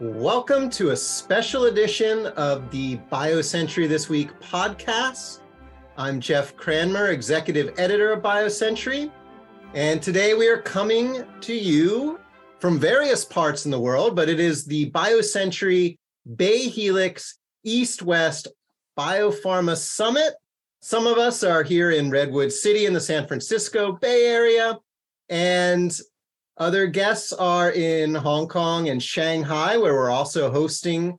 Welcome to a special edition of the BioCentury This Week podcast. I'm Jeff Cranmer, executive editor of BioCentury, and today we are coming to you from various parts in the world, but it is the BioCentury Bay Helix East West Biopharma Summit. Some of us are here in Redwood City in the San Francisco Bay Area, and other guests are in Hong Kong and Shanghai, where we're also hosting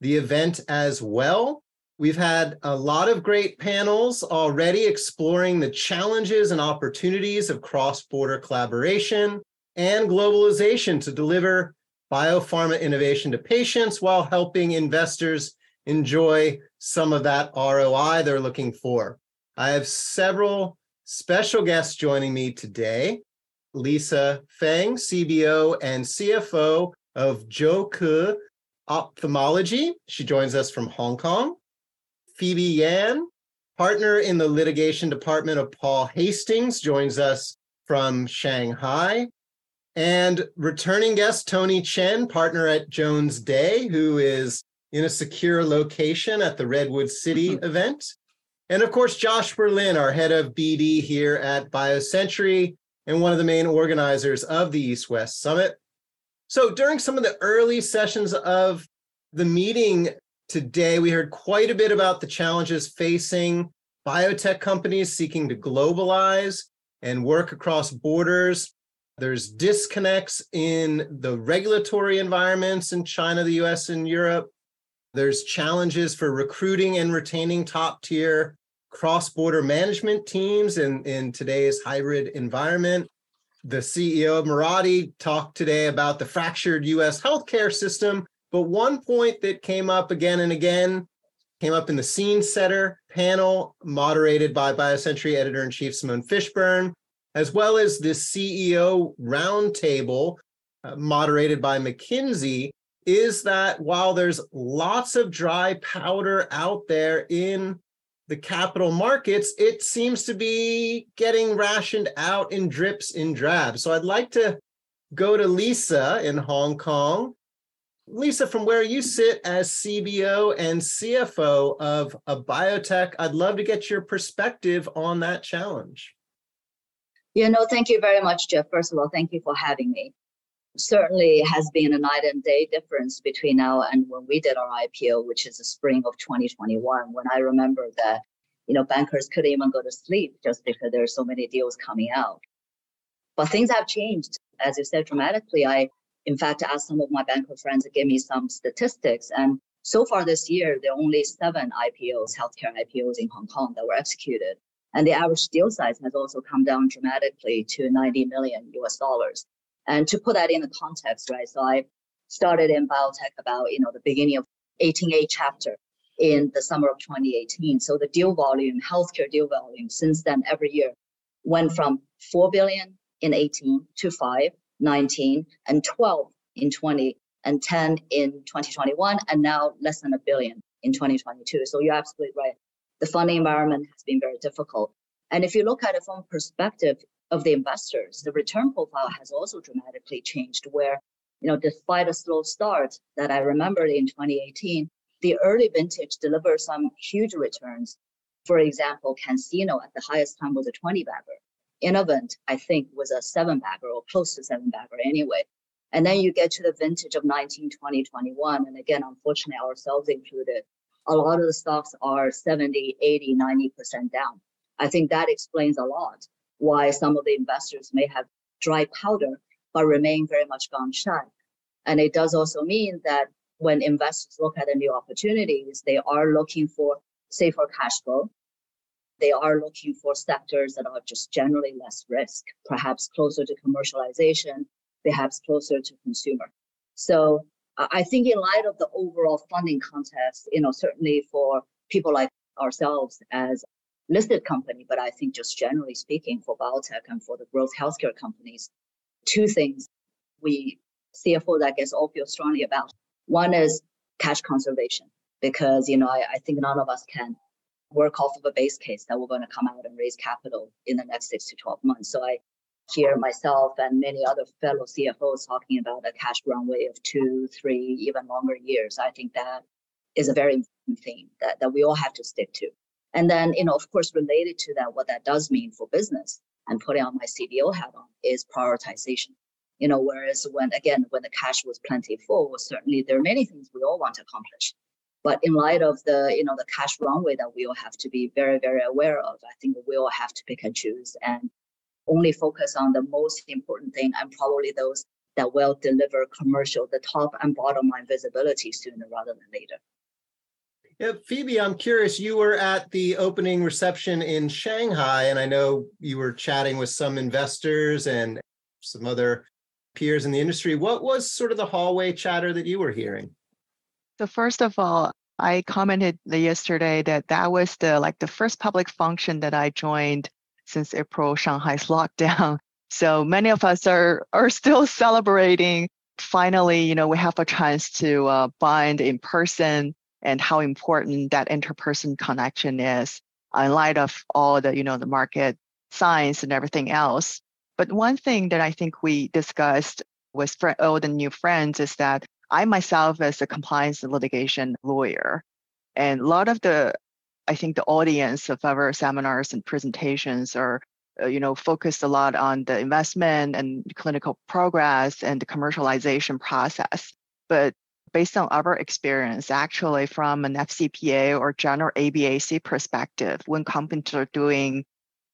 the event as well. We've had a lot of great panels already exploring the challenges and opportunities of cross border collaboration and globalization to deliver biopharma innovation to patients while helping investors enjoy some of that ROI they're looking for. I have several special guests joining me today. Lisa Fang, CBO and CFO of Zhaoke Ophthalmology. She joins us from Hong Kong. Phoebe Yan, partner in the litigation department of Paul Hastings, joins us from Shanghai. And returning guest Tony Chen, partner at Jones Day, who is in a secure location at the Redwood City mm-hmm. event. And of course, Josh Berlin, our head of BD here at BioCentury, and one of the main organizers of the East West Summit. So during some of the early sessions of the meeting today, we heard quite a bit about the challenges facing biotech companies seeking to globalize and work across borders. There's disconnects in the regulatory environments in China, the US, and Europe. There's challenges for recruiting and retaining top tier cross-border management teams in, in today's hybrid environment. The CEO of Mirati talked today about the fractured US healthcare system, but one point that came up again and again came up in the scene setter panel moderated by BioCentury editor-in-chief Simone Fishburn, as well as the CEO roundtable uh, moderated by McKinsey, is that while there's lots of dry powder out there in the capital markets, it seems to be getting rationed out in drips in drabs. So I'd like to go to Lisa in Hong Kong. Lisa, from where you sit as CBO and CFO of a biotech, I'd love to get your perspective on that challenge. Yeah, no, thank you very much, Jeff. First of all, thank you for having me certainly has been a night and day difference between now and when we did our IPO, which is the spring of 2021, when I remember that, you know, bankers couldn't even go to sleep just because there are so many deals coming out. But things have changed, as you said, dramatically. I, in fact, asked some of my banker friends to give me some statistics. And so far this year, there are only seven IPOs, healthcare IPOs in Hong Kong that were executed. And the average deal size has also come down dramatically to 90 million US dollars. And to put that in the context, right? So I started in biotech about, you know, the beginning of 18A chapter in the summer of 2018. So the deal volume, healthcare deal volume since then every year went from 4 billion in 18 to 5, 19, and 12 in 20, and 10 in 2021, and now less than a billion in 2022. So you're absolutely right. The funding environment has been very difficult. And if you look at it from perspective, of the investors, the return profile has also dramatically changed where, you know, despite a slow start that I remember in 2018, the early vintage delivered some huge returns. For example, CanSino at the highest time was a 20 bagger. Innovent, I think, was a seven bagger or close to seven bagger anyway. And then you get to the vintage of 19, 20, 21. And again, unfortunately, ourselves included, a lot of the stocks are 70, 80, 90% down. I think that explains a lot why some of the investors may have dry powder but remain very much gun shy. And it does also mean that when investors look at the new opportunities, they are looking for safer cash flow. They are looking for sectors that are just generally less risk, perhaps closer to commercialization, perhaps closer to consumer. So I think in light of the overall funding context, you know, certainly for people like ourselves as listed company, but I think just generally speaking for biotech and for the growth healthcare companies, two things we CFO that gets all feel strongly about. One is cash conservation, because you know I, I think none of us can work off of a base case that we're going to come out and raise capital in the next six to 12 months. So I hear myself and many other fellow CFOs talking about a cash runway of two, three, even longer years. I think that is a very important thing that, that we all have to stick to. And then, you know, of course, related to that, what that does mean for business and putting on my CBO hat on is prioritization. You know, whereas when again, when the cash was plentiful, certainly there are many things we all want to accomplish. But in light of the, you know, the cash runway that we all have to be very, very aware of, I think we all have to pick and choose and only focus on the most important thing and probably those that will deliver commercial, the top and bottom line visibility sooner rather than later. Yeah, Phoebe, I'm curious. You were at the opening reception in Shanghai, and I know you were chatting with some investors and some other peers in the industry. What was sort of the hallway chatter that you were hearing? So first of all, I commented yesterday that that was the like the first public function that I joined since April Shanghai's lockdown. So many of us are are still celebrating. Finally, you know, we have a chance to uh, bind in person and how important that interperson connection is in light of all the, you know, the market science and everything else. But one thing that I think we discussed with fr- all the new friends is that I myself, as a compliance and litigation lawyer, and a lot of the, I think the audience of our seminars and presentations are, uh, you know, focused a lot on the investment and clinical progress and the commercialization process. But based on our experience, actually from an FCPA or general ABAC perspective, when companies are doing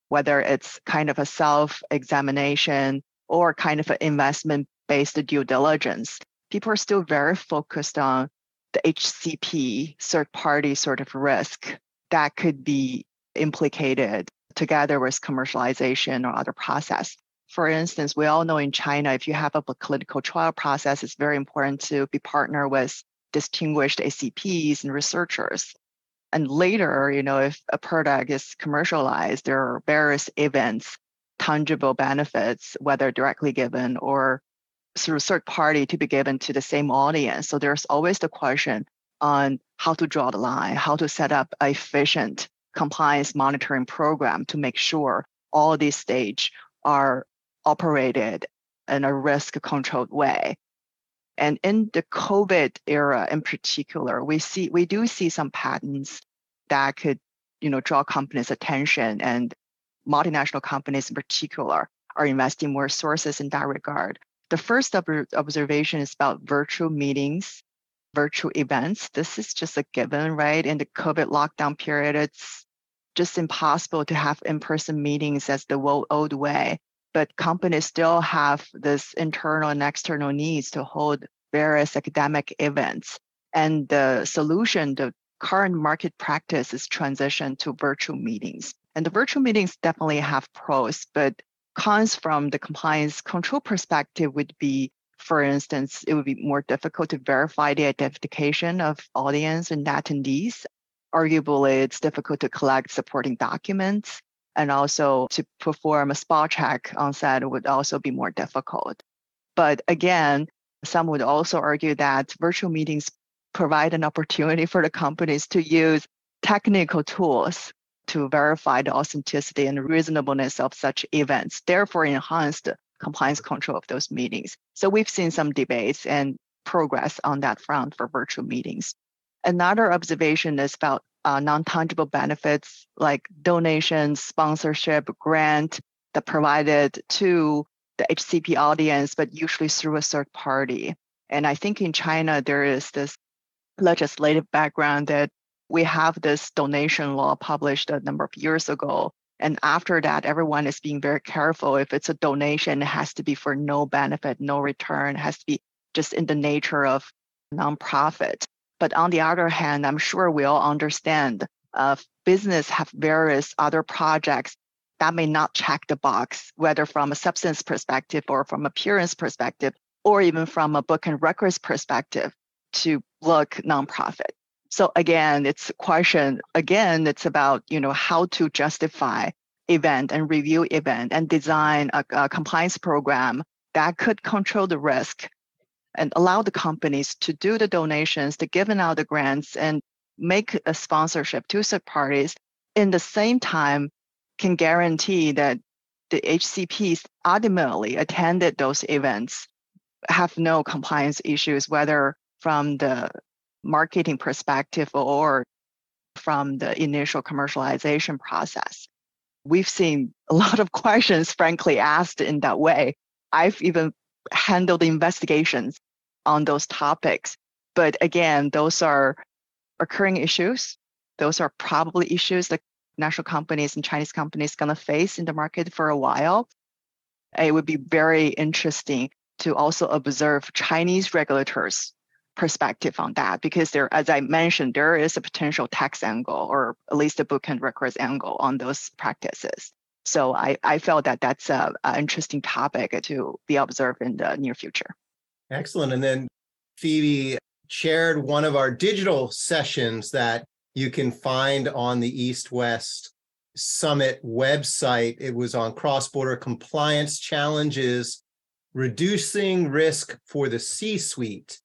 whether it's kind of a self-examination or kind of an investment-based due diligence, people are still very focused on the HCP third-party sort of risk that could be implicated together with commercialization or other process. For instance, we all know in China, if you have a clinical trial process, it's very important to be partner with distinguished HCPs and researchers. And later, you know, if a product is commercialized, there are various events, tangible benefits, whether directly given or through third party to be given to the same audience. So there's always the question on how to draw the line, how to set up a efficient compliance monitoring program to make sure all these stage are operated in a risk controlled way. And in the COVID era in particular, we see we do see some patterns that could, you know, draw companies' attention and multinational companies in particular are investing more resources in that regard. The first observation is about virtual meetings, virtual events. This is just a given, right? In the COVID lockdown period, it's just impossible to have in-person meetings as the old way but companies still have this internal and external needs to hold various academic events. And the solution, the current market practice is transition to virtual meetings. And the virtual meetings definitely have pros, but cons from the compliance control perspective would be, for instance, it would be more difficult to verify the identification of audience and attendees. Arguably, it's difficult to collect supporting documents and also to perform a spot check on site would also be more difficult. But again, some would also argue that virtual meetings provide an opportunity for the companies to use technical tools to verify the authenticity and reasonableness of such events, therefore enhance the compliance control of those meetings. So we've seen some debates and progress on that front for virtual meetings. Another observation is about uh, non-tangible benefits like donations, sponsorship, grant that provided to the HCP audience, but usually through a third party. And I think in China, there is this legislative background that we have this donation law published a number of years ago. And after that, everyone is being very careful. If it's a donation, it has to be for no benefit, no return, it has to be just in the nature of nonprofit. But on the other hand, I'm sure we all understand uh, business have various other projects that may not check the box, whether from a substance perspective or from appearance perspective, or even from a book and records perspective to look nonprofit. So again, it's a question, again, it's about, you know, how to justify event and review event and design a, a compliance program that could control the risk and allow the companies to do the donations, to giving out the grants and make a sponsorship to third parties in the same time can guarantee that the HCPs ultimately attended those events have no compliance issues, whether from the marketing perspective or from the initial commercialization process. We've seen a lot of questions, frankly, asked in that way. I've even handled investigations on those topics. But again, those are occurring issues. Those are probably issues that national companies and Chinese companies going to face in the market for a while. It would be very interesting to also observe Chinese regulators perspective on that because there, as I mentioned, there is a potential tax angle or at least a book and records angle on those practices. So I, I felt that that's an interesting topic to be observed in the near future. Excellent. And then Phoebe chaired one of our digital sessions that you can find on the East West Summit website. It was on cross border compliance challenges, reducing risk for the C suite.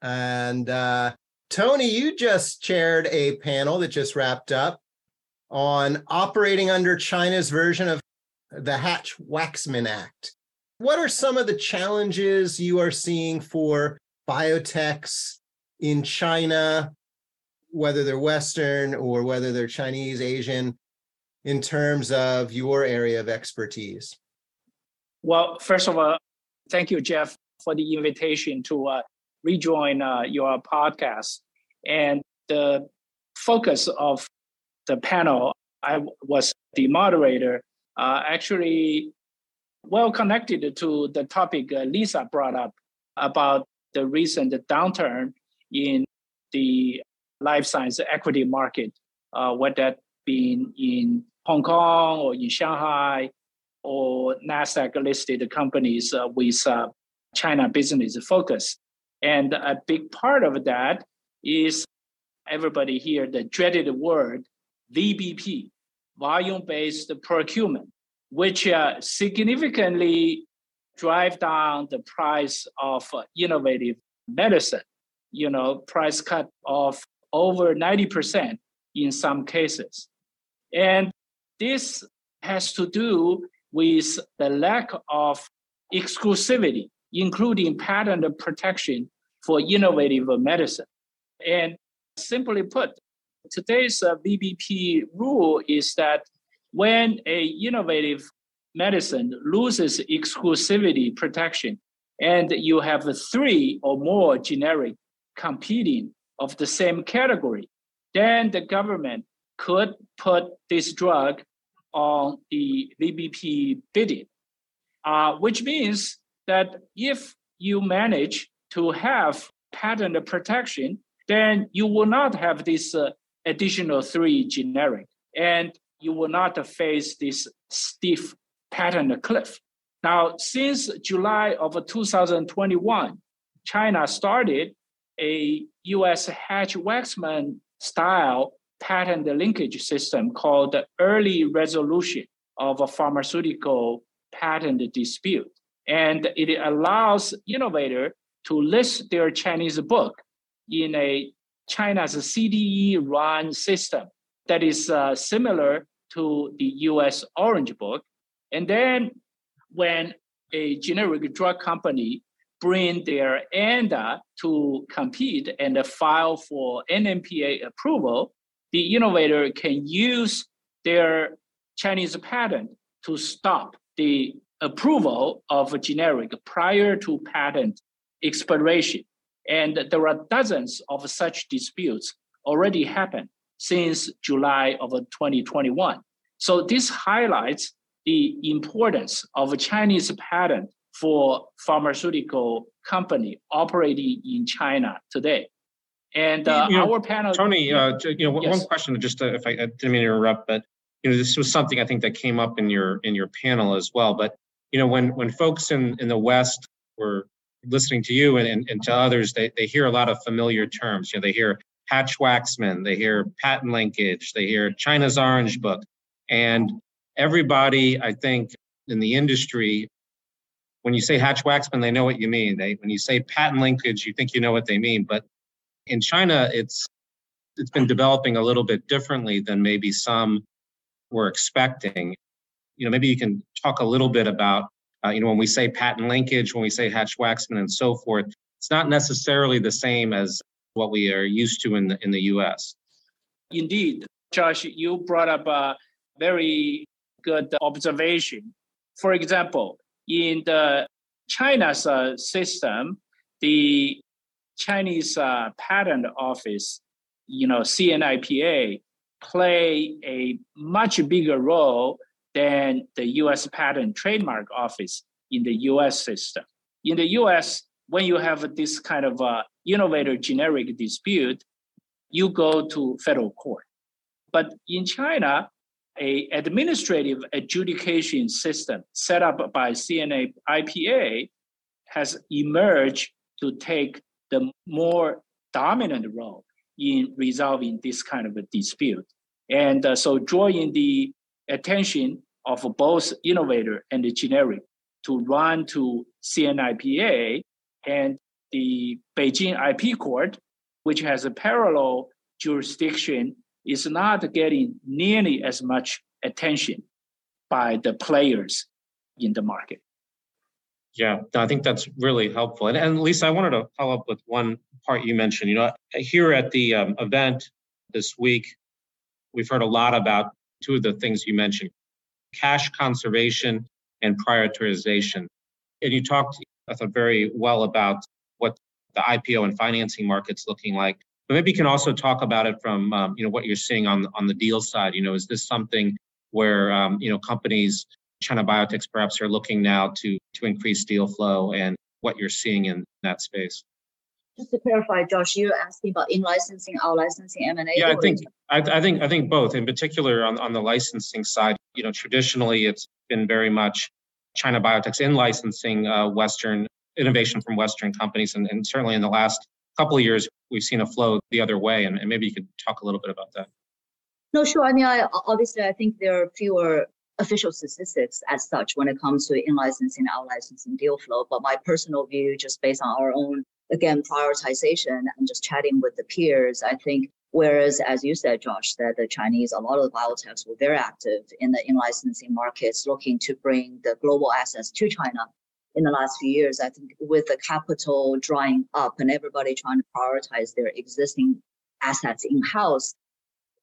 And uh, Tony, you just chaired a panel that just wrapped up on operating under China's version of the Hatch Waxman Act. What are some of the challenges you are seeing for biotechs in China, whether they're Western or whether they're Chinese, Asian, in terms of your area of expertise? Well, first of all, thank you, Jeff, for the invitation to uh, rejoin uh, your podcast. And the focus of the panel, I was the moderator, uh, actually well connected to the topic uh, Lisa brought up about the recent downturn in the life science equity market, uh, whether that being in Hong Kong or in Shanghai or NASDAQ listed companies uh, with uh, China business focus. And a big part of that is everybody here, the dreaded word VBP, volume based procurement, which uh, significantly drive down the price of uh, innovative medicine. You know, price cut of over 90% in some cases. And this has to do with the lack of exclusivity including patent protection for innovative medicine. And simply put, today's uh, VBP rule is that when a innovative medicine loses exclusivity protection and you have three or more generic competing of the same category, then the government could put this drug on the VBP bidding, uh, which means that if you manage to have patent protection, then you will not have this uh, additional three generic, and you will not face this stiff patent cliff. Now, since July of 2021, China started a US Hatch-Waxman style patent linkage system called the early resolution of a pharmaceutical patent dispute and it allows innovator to list their Chinese book in a China's CDE run system that is uh, similar to the US Orange Book. And then when a generic drug company bring their ANDA to compete and file for NMPA approval, the innovator can use their Chinese patent to stop the approval of a generic prior to patent expiration. And there are dozens of such disputes already happened since July of 2021. So this highlights the importance of a Chinese patent for pharmaceutical company operating in China today. And uh, you know, our panel, Tony, uh, you know, yes. one question, just to, if I, I didn't mean to interrupt, but you know, this was something I think that came up in your in your panel as well. But you know, when when folks in in the West were listening to you and, and, and to others, they, they hear a lot of familiar terms. You know, they hear Hatch Waxman, they hear patent linkage, they hear China's Orange Book. And everybody, I think, in the industry, when you say Hatch Waxman, they know what you mean. They when you say patent linkage, you think you know what they mean. But in China, it's it's been developing a little bit differently than maybe some were expecting you know, maybe you can talk a little bit about, uh, you know, when we say patent linkage, when we say Hatch-Waxman and so forth, it's not necessarily the same as what we are used to in the in the U.S. Indeed, Josh, you brought up a very good observation. For example, in the China's uh, system, the Chinese uh, patent office, you know, CNIPA, play a much bigger role than the U.S. Patent Trademark Office in the U.S. system. In the U.S., when you have this kind of uh, innovator generic dispute, you go to federal court. But in China, a administrative adjudication system set up by CNA IPA has emerged to take the more dominant role in resolving this kind of a dispute. And uh, so drawing the attention of both innovator and the generic to run to CNIPA and the Beijing IP court, which has a parallel jurisdiction, is not getting nearly as much attention by the players in the market. Yeah, I think that's really helpful. And, and Lisa, I wanted to follow up with one part you mentioned. You know, here at the um, event this week, we've heard a lot about two of the things you mentioned cash conservation and prioritization. And you talked, I thought, very well about what the IPO and financing market's looking like. But maybe you can also talk about it from um, you know what you're seeing on on the deal side. You know, is this something where um, you know companies, China biotechs perhaps are looking now to to increase deal flow and what you're seeing in that space? Just to clarify, Josh, you're asking about in licensing, out licensing, M and A. Yeah, I think I, I, think I think both. In particular, on on the licensing side, you know, traditionally it's been very much China biotechs in licensing uh, Western innovation from Western companies, and, and certainly in the last couple of years, we've seen a flow the other way. And, and maybe you could talk a little bit about that. No, sure. I mean, I, obviously, I think there are fewer official statistics as such when it comes to in licensing, out licensing deal flow. But my personal view, just based on our own again, prioritization and just chatting with the peers, I think Whereas, as you said, Josh, that the Chinese, a lot of the biotechs were very active in the in-licensing markets, looking to bring the global assets to China. In the last few years, I think with the capital drying up and everybody trying to prioritize their existing assets in-house,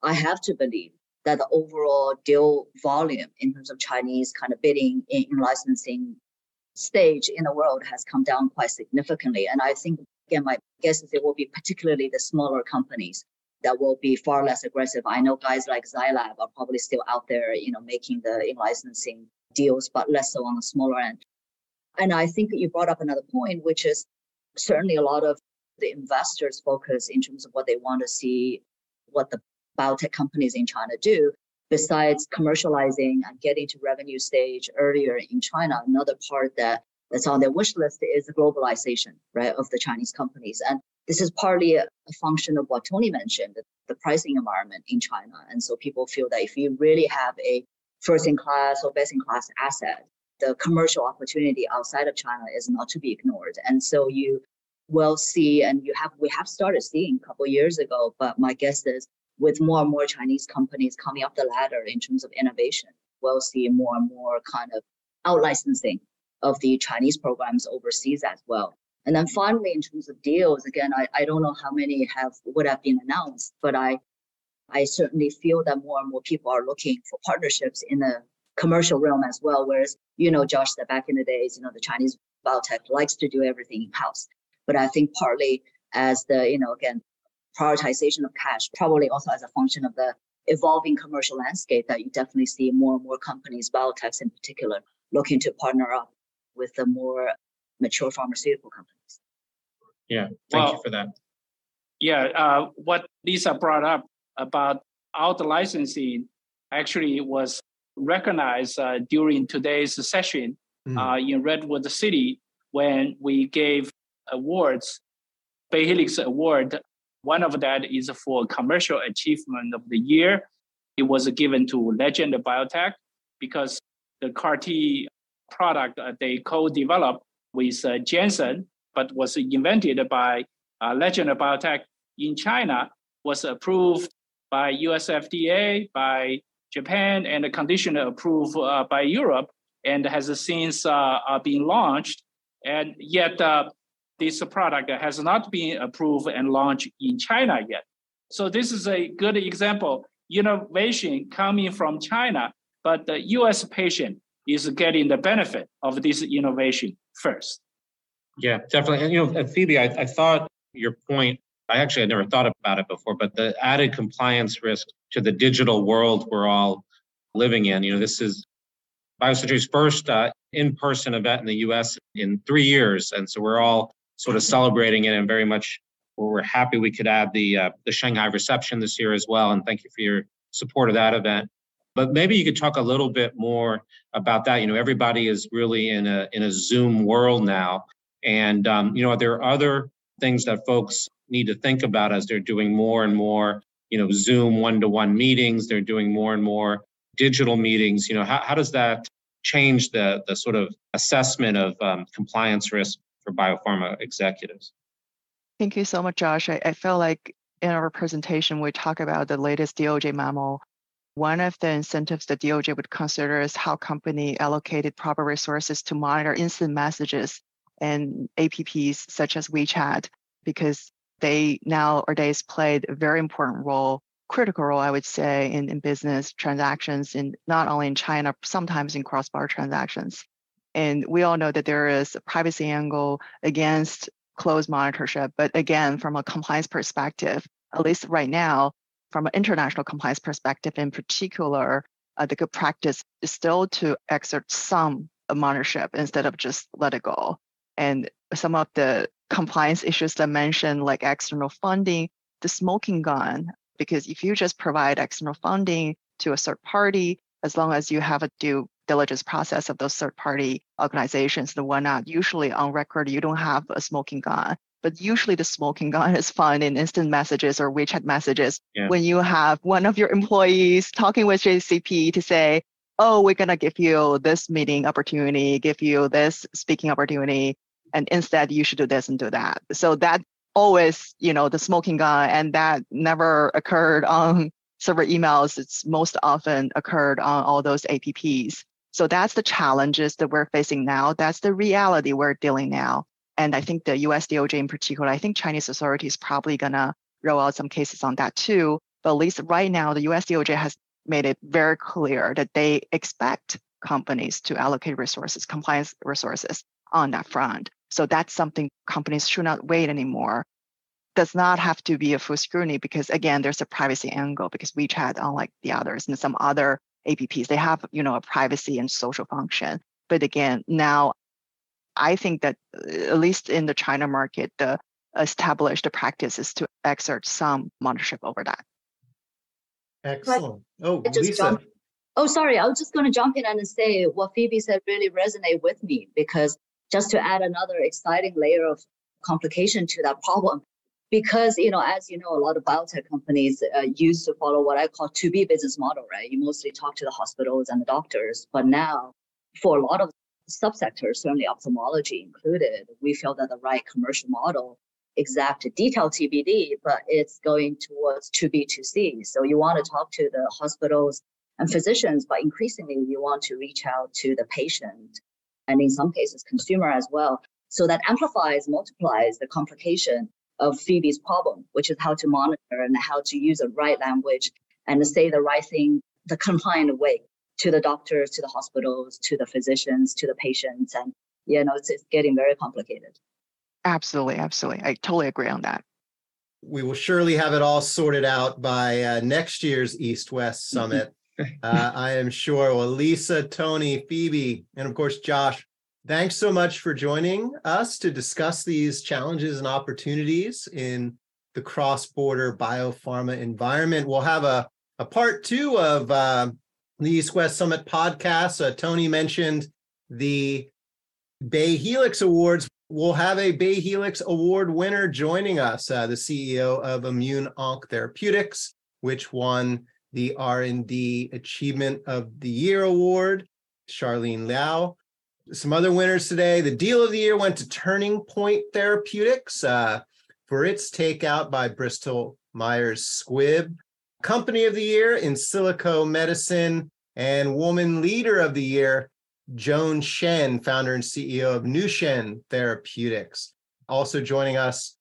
I have to believe that the overall deal volume in terms of Chinese kind of bidding in, in licensing stage in the world has come down quite significantly. And I think, again, my guess is it will be particularly the smaller companies that will be far less aggressive. I know guys like Zai Lab are probably still out there, you know, making the in licensing deals, but less so on the smaller end. And I think you brought up another point, which is certainly a lot of the investors focus in terms of what they want to see, what the biotech companies in China do besides commercializing and getting to revenue stage earlier in China, another part that that's on their wish list is the globalization, right, of the Chinese companies. And this is partly a, function of what Tony mentioned, the, the pricing environment in China. And so people feel that if you really have a first in class or best in class asset, the commercial opportunity outside of China is not to be ignored. And so you will see, and you have we have started seeing a couple years ago, but my guess is with more and more Chinese companies coming up the ladder in terms of innovation, we'll see more and more kind of out licensing of the Chinese programs overseas as well. And then finally, in terms of deals, again, I, I don't know how many have would have been announced, but I I certainly feel that more and more people are looking for partnerships in the commercial realm as well. Whereas, you know, Josh, that back in the days, you know, the Chinese biotech likes to do everything in house. But I think partly as the, you know, again, prioritization of cash, probably also as a function of the evolving commercial landscape that you definitely see more and more companies, biotechs in particular, looking to partner up with the more mature pharmaceutical companies. Yeah, thank well, you for that. Yeah, uh, what Lisa brought up about out licensing actually was recognized uh, during today's session mm. uh, in Redwood City when we gave awards, Bay Helix Award one of that is for commercial achievement of the year. It was given to Legend Biotech because the CAR T product they co-developed with uh, Janssen, but was invented by uh, Legend Biotech in China, was approved by US FDA, by Japan and conditional approved uh, by Europe and has since been launched. And yet, this product has not been approved and launched in China yet. So this is a good example. Innovation coming from China, but the U.S. patient is getting the benefit of this innovation first. Yeah, definitely. And you know, Phoebe, I, I thought your point. I actually had never thought about it before, but the added compliance risk to the digital world we're all living in. You know, this is BioCentury's first uh, in-person event in the U.S. in three years, and so we're all sort of celebrating it and very much we're happy we could add the uh, the Shanghai reception this year as well. And thank you for your support of that event. But maybe you could talk a little bit more about that. You know, everybody is really in a in a Zoom world now, and um, you know, there are other things that folks need to think about as they're doing more and more. You know, Zoom one-to-one meetings. They're doing more and more digital meetings. You know, how, how does that change the the sort of assessment of um, compliance risk for biopharma executives. Thank you so much, Josh. I, I feel like in our presentation, we talk about the latest DOJ memo. One of the incentives the DOJ would consider is how company allocated proper resources to monitor instant messages and apps such as WeChat, because they now or nowadays played a very important role, critical role, I would say, in, in business transactions, in not only in China, sometimes in cross-border transactions. And we all know that there is a privacy angle against closed monitorship. But again, from a compliance perspective, at least right now, from an international compliance perspective in particular, uh, the good practice is still to exert some monitorship instead of just let it go. And some of the compliance issues that I mentioned, like external funding, the smoking gun, because if you just provide external funding to a third party, as long as you have a due diligence process of those third party organizations and whatnot, usually on record, you don't have a smoking gun. But usually the smoking gun is found in instant messages or WeChat messages yeah. when you have one of your employees talking with HCP to say, oh, we're going to give you this meeting opportunity, give you this speaking opportunity, and instead you should do this and do that. So that always, you know, the smoking gun, and that never occurred on server emails. It's most often occurred on all those APPs. So that's the challenges that we're facing now. That's the reality we're dealing now. And I think the US DOJ in particular, I think Chinese authorities probably gonna roll out some cases on that too. But at least right now, the US DOJ has made it very clear that they expect companies to allocate resources, compliance resources on that front. So that's something companies should not wait anymore. Does not have to be a full scrutiny because again, there's a privacy angle because WeChat, unlike the others and some other apps they have you know a privacy and social function but again now i think that uh, at least in the china market the established practice is to exert some monitorship over that. Excellent. Oh lisa. oh sorry i was just going to jump in and say what phoebe said really resonate with me because just to add another exciting layer of complication to that problem because you know as you know a lot of biotech companies uh, used to follow what i call to be business model right? You mostly talk to the hospitals and the doctors but now for a lot of subsectors certainly ophthalmology included we feel that the right commercial model exact detail tbd but it's going towards to b to c. So you want to talk to the hospitals and physicians but increasingly you want to reach out to the patient and in some cases consumer as well so that amplifies multiplies the complication of Phoebe's problem, which is how to monitor and how to use the right language and say the right thing the compliant way to the doctors, to the hospitals, to the physicians, to the patients. And, you know, it's, it's getting very complicated. Absolutely. Absolutely. I totally agree on that. We will surely have it all sorted out by uh, next year's East West Summit. uh, I am sure. Well, Lisa, Tony, Phoebe, and of course, Josh, Thanks so much for joining us to discuss these challenges and opportunities in the cross-border biopharma environment. We'll have a, a part two of uh, the East West Summit podcast. Uh, Tony mentioned the Bay Helix Awards. We'll have a Bay Helix Award winner joining us, uh, the CEO of Immune Onc Therapeutics, which won the R&D Achievement of the Year Award, Charlene Liao some other winners today. The deal of the year went to Turning Point Therapeutics uh, for its takeout by Bristol Myers Squibb Company of the Year Insilico Medicine, and Woman Leader of the Year, Joan Shen, founder and CEO of NeuShen Therapeutics. Also joining us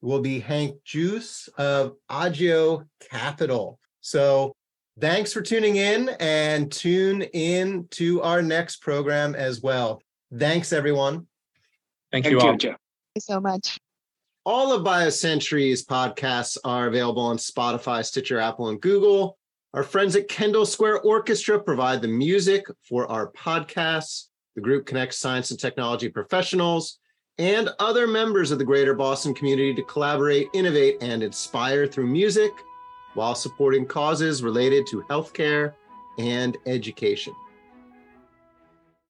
will be Hank Juice of Agio Capital. So thanks for tuning in and tune in to our next program as well. Thanks, everyone. Thank, Thank you all. Jeff. Thank you so much. All of BioCentury's podcasts are available on Spotify, Stitcher, Apple, and Google. Our friends at Kendall Square Orchestra provide the music for our podcasts. The group connects science and technology professionals and other members of the greater Boston community to collaborate, innovate, and inspire through music while supporting causes related to healthcare and education.